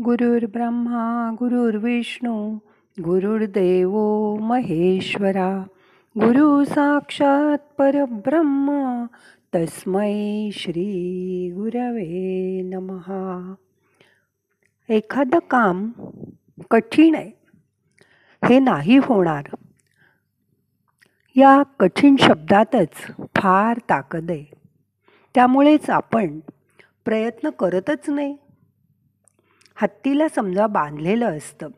गुरुर्ब्रह्मा गुरुर्विष्णू गुरुर्देव महेश्वरा. गुरु साक्षात परब्रह्म तस्मै श्री गुरवे नमहा एखादं काम कठीण आहे. हे नाही होणार. या कठीण शब्दातच फार ताकद आहे. त्यामुळेच आपण प्रयत्न करतच नाही. हत्तीला समजा बांधलेलं असतं.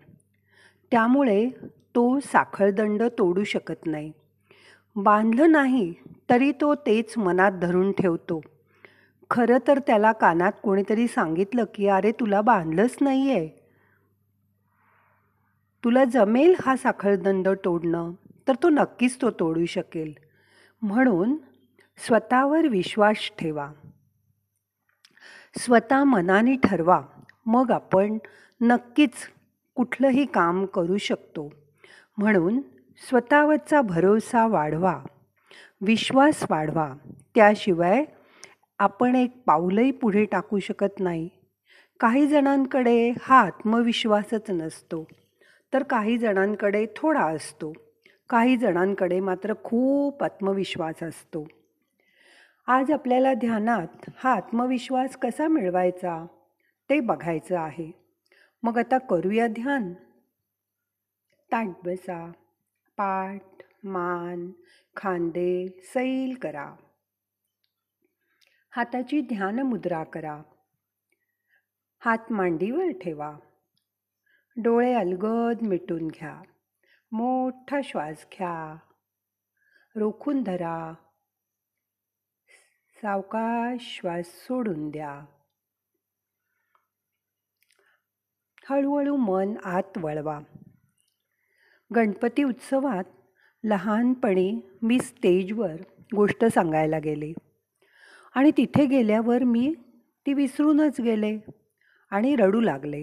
त्यामुळे तो साखळदंड तोडू शकत नाही. बांधलं नाही तरी तो तेच मनात धरून ठेवतो. खरं तर त्याला कानात कोणीतरी सांगितलं की अरे तुला बांधलंच नाही आहे तुला जमेल हा साखळदंड तोडणं तर तो नक्कीच तो तोडू शकेल. म्हणून स्वतःवर विश्वास ठेवा. स्वतः मनाने ठरवा. मग आपण नक्कीच कुठलंही काम करू शकतो. म्हणून स्वतःवरचा भरोसा वाढवा विश्वास वाढवा. त्याशिवाय आपण एक पाऊलही पुढे टाकू शकत नाही. काही जणांकडे हा आत्मविश्वासच नसतो तर काही जणांकडे थोडा असतो. काही जणांकडे मात्र खूप आत्मविश्वास असतो. आज आपल्याला ध्यानात हा आत्मविश्वास कसा मिळवायचा? ते बघायचं आहे. मग आता करूया ध्यान. ताट बसा पाठ मान खांदे सैल करा. हाताची ध्यान मुद्रा करा. हात मांडीवर ठेवा. डोळे अलगद मिटून घ्या. मोठा श्वास घ्या. रोखून धरा. सावकाश श्वास सोडून द्या. हळूहळू मन आत वळवा. गणपती उत्सवात लहानपणी मी स्टेजवर गोष्ट सांगायला गेले. आणि तिथे गेल्यावर मी ती विसरूनच गेले आणि रडू लागले.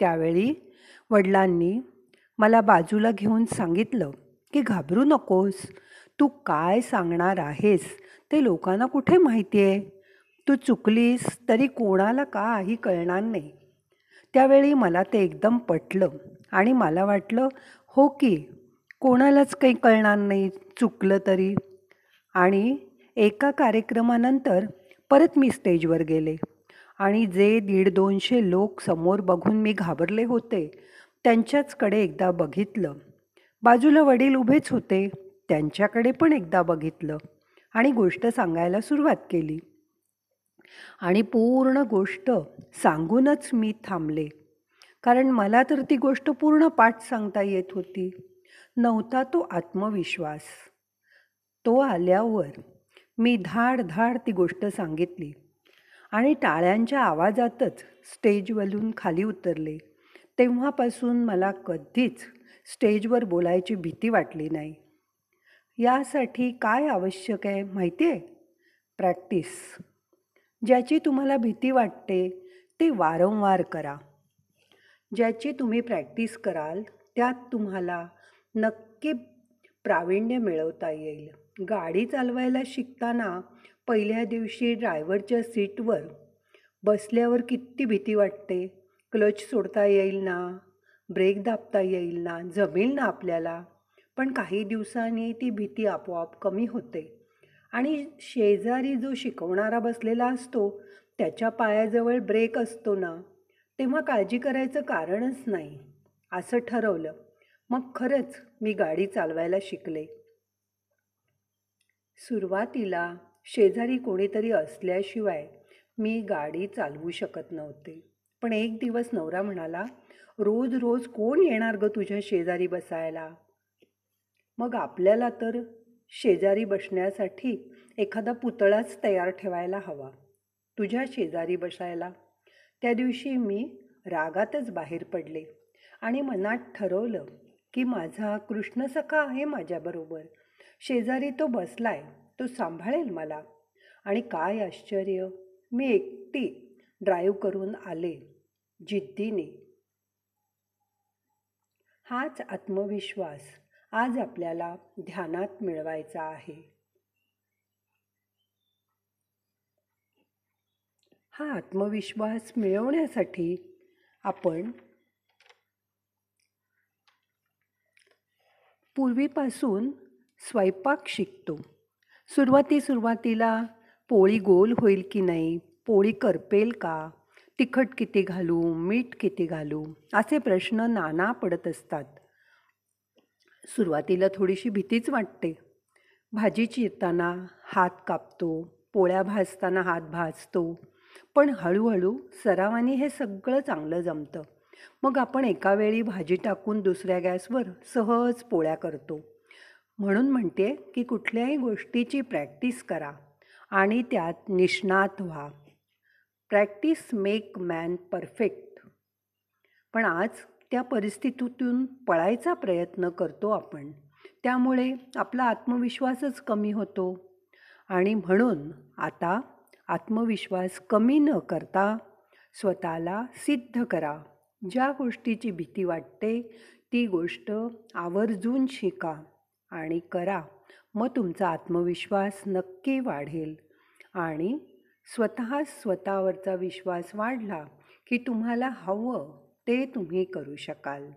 त्यावेळी वडिलांनी मला बाजूला घेऊन सांगितलं की घाबरू नकोस. तू काय सांगणार आहेस? ते लोकांना कुठे माहिती आहे तू चुकलीस तरी कोणाला काही कळणार नाही. त्यावेळी मला ते एकदम पटलं आणि मला वाटलं हो की कोणालाच काही कळणार नाही चुकलं तरी. आणि एका कार्यक्रमानंतर परत मी स्टेजवर गेले आणि जे दीड दोनशे लोक समोर बघून मी घाबरले होते त्यांच्याचकडे एकदा बघितलं. बाजूला वडील उभेच होते त्यांच्याकडे पण एकदा बघितलं आणि गोष्ट सांगायला सुरुवात केली. आणि पूर्ण गोष्ट सांगूनच मी थांबले. कारण मला तर ती गोष्ट पूर्ण पाठ सांगता येत होती. नव्हता तो आत्मविश्वास. तो आल्यावर मी धाड धाड ती गोष्ट सांगितली आणि टाळ्यांच्या आवाजातच स्टेजवरून खाली उतरले. तेव्हापासून मला कधीच स्टेजवर बोलायची भीती वाटली नाही. यासाठी काय आवश्यक आहे माहिती आहे? प्रॅक्टिस. ज्याची तुम्हाला भीती वाटते ते वारंवार करा. ज्याची तुम्ही प्रॅक्टिस कराल त्यात तुम्हाला नक्की प्रावीण्य मिळवता येईल. गाडी चालवायला शिकताना पहिल्या दिवशी ड्रायव्हरच्या सीटवर बसल्यावर किती भीती वाटते? क्लच सोडता येईल ना? ब्रेक दाबता येईल ना? जमेल ना आपल्याला? पण काही दिवसांनी ती भीती आपोआप कमी होते. आणि शेजारी जो शिकवणारा बसलेला असतो त्याच्या पायाजवळ ब्रेक असतो ना तेव्हा काळजी करायचं कारणच नाही असं ठरवलं. मग खरंच मी गाडी चालवायला शिकले. सुरुवातीला शेजारी कोणीतरी असल्याशिवाय मी गाडी चालवू शकत नव्हते. पण एक दिवस नवरा म्हणाला रोज रोज कोण येणार ग तुझ्या शेजारी बसायला? मग आपल्याला तर शेजारी बसण्यासाठी एखादा पुतळाच तयार ठेवायला हवा. तुझ्या शेजारी बसायला. त्या दिवशी मी रागातच बाहेर पडले आणि मनात ठरवलं की माझा कृष्णसखा आहे माझ्याबरोबर शेजारी तो बसलाय तो सांभाळेल मला. आणि काय आश्चर्य मी एकटी ड्राईव्ह करून आले जिद्दीने. हाच आत्मविश्वास. आज आपल्याला ध्यानात मिळवायचा आहे. हा आत्मविश्वास मिळवण्यासाठी आपण पूर्वीपासून स्वयंपाक शिकतो. सुरुवाती सुरुवातीला पोळी गोल होईल की नाही पोळी करपेल का तिखट किती घालू मीठ किती घालू असे प्रश्न नाना पडत असतात. सुरुवातीला थोडीशी भीतीच वाटते. भाजी चिरताना हात कापतो पोळ्या भाजताना हात भाजतो पण हळूहळू सरावाने हे सगळं चांगलं जमतं. मग आपण एका वेळी भाजी टाकून दुसऱ्या गॅसवर सहज पोळ्या करतो. म्हणून म्हणते की कुठल्याही गोष्टीची प्रॅक्टिस करा आणि त्यात निष्णात व्हा. Practice make man perfect. पण आज त्या परिस्थितीतून पळायचा प्रयत्न करतो आपण. त्यामुळे आपला आत्मविश्वासच कमी होतो. आणि म्हणून आता आत्मविश्वास कमी न करता स्वतःला सिद्ध करा. ज्या गोष्टीची भीती वाटते ती गोष्ट आवर्जून शिका आणि करा. मग तुमचा आत्मविश्वास नक्की वाढेल. आणि स्वतः स्वतःवरचा विश्वास वाढला की तुम्हाला हवं ते तुम्ही करू शकाल.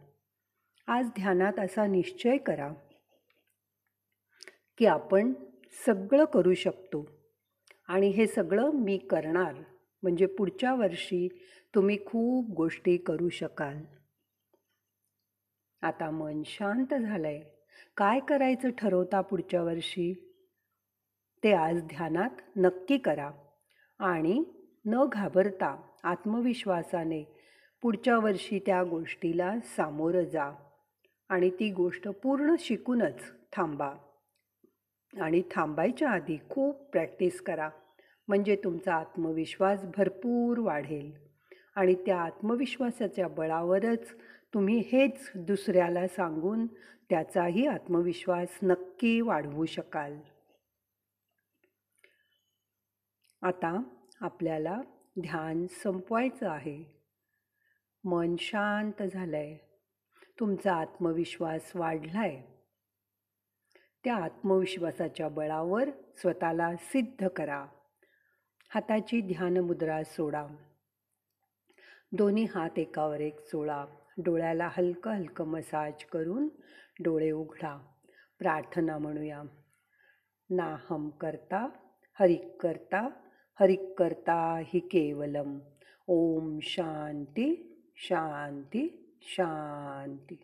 आज ध्यानात असा निश्चय करा की आपण सगळं करू शकतो. आणि हे सगळं मी करणार. म्हणजे पुढच्या वर्षी तुम्ही खूप गोष्टी करू शकाल. आता मन शांत झालंय. काय करायचं ठरवता पुढच्या वर्षी? ते आज ध्यानात नक्की करा. आणि न घाबरता आत्मविश्वासाने पुढच्या वर्षी त्या गोष्टीला सामोरं जा आणि ती गोष्ट पूर्ण शिकूनच थांबा. आणि थांबायच्या आधी खूप प्रॅक्टिस करा. म्हणजे तुमचा आत्मविश्वास भरपूर वाढेल. आणि त्या आत्मविश्वासाच्या बळावरच तुम्ही हेच दुसऱ्याला सांगून त्याचाही आत्मविश्वास नक्की वाढवू शकाल. आता आपल्याला ध्यान संपवायचं आहे. मन शांत झालं आहे तुमचा आत्मविश्वास वाढला आहे त्या आत्मविश्वासाच्या बळावर स्वतःला सिद्ध करा. हाताची ध्यानमुद्रा सोडा. दोन्ही हात एकावर एक चोळा डोळ्याला हलकं हलकं मसाज करून डोळे उघडा. प्रार्थना म्हणूया. नाहम करता हरिक करता हरिक करता हि केवलम. ओम शांती. शांती शांती.